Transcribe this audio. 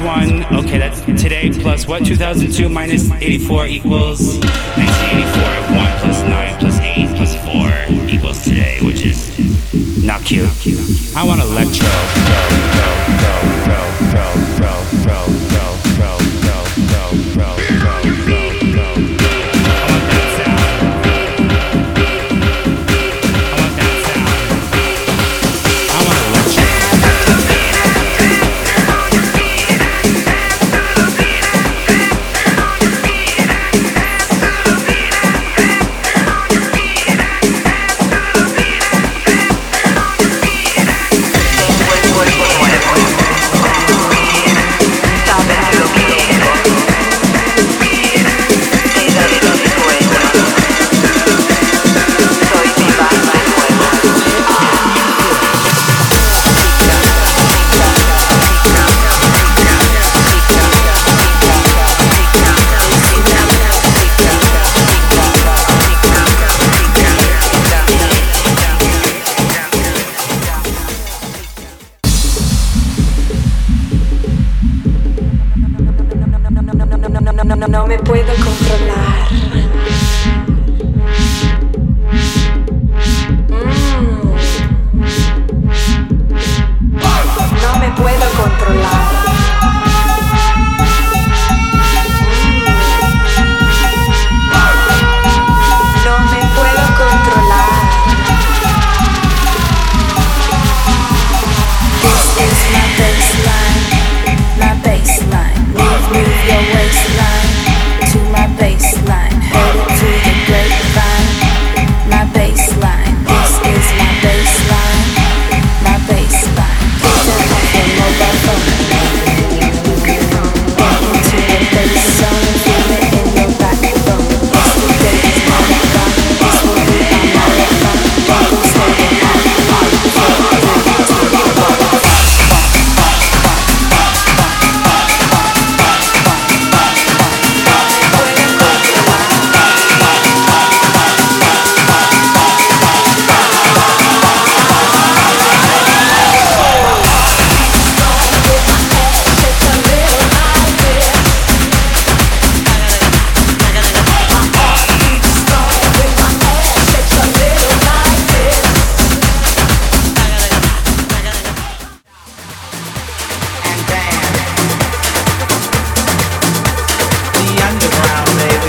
minus one. Okay, that's today plus what? 2002 minus 84 equals 1984. One plus nine plus eight plus four equals today, which is not cute. I want electro. no, me puedo controlar. underground, baby.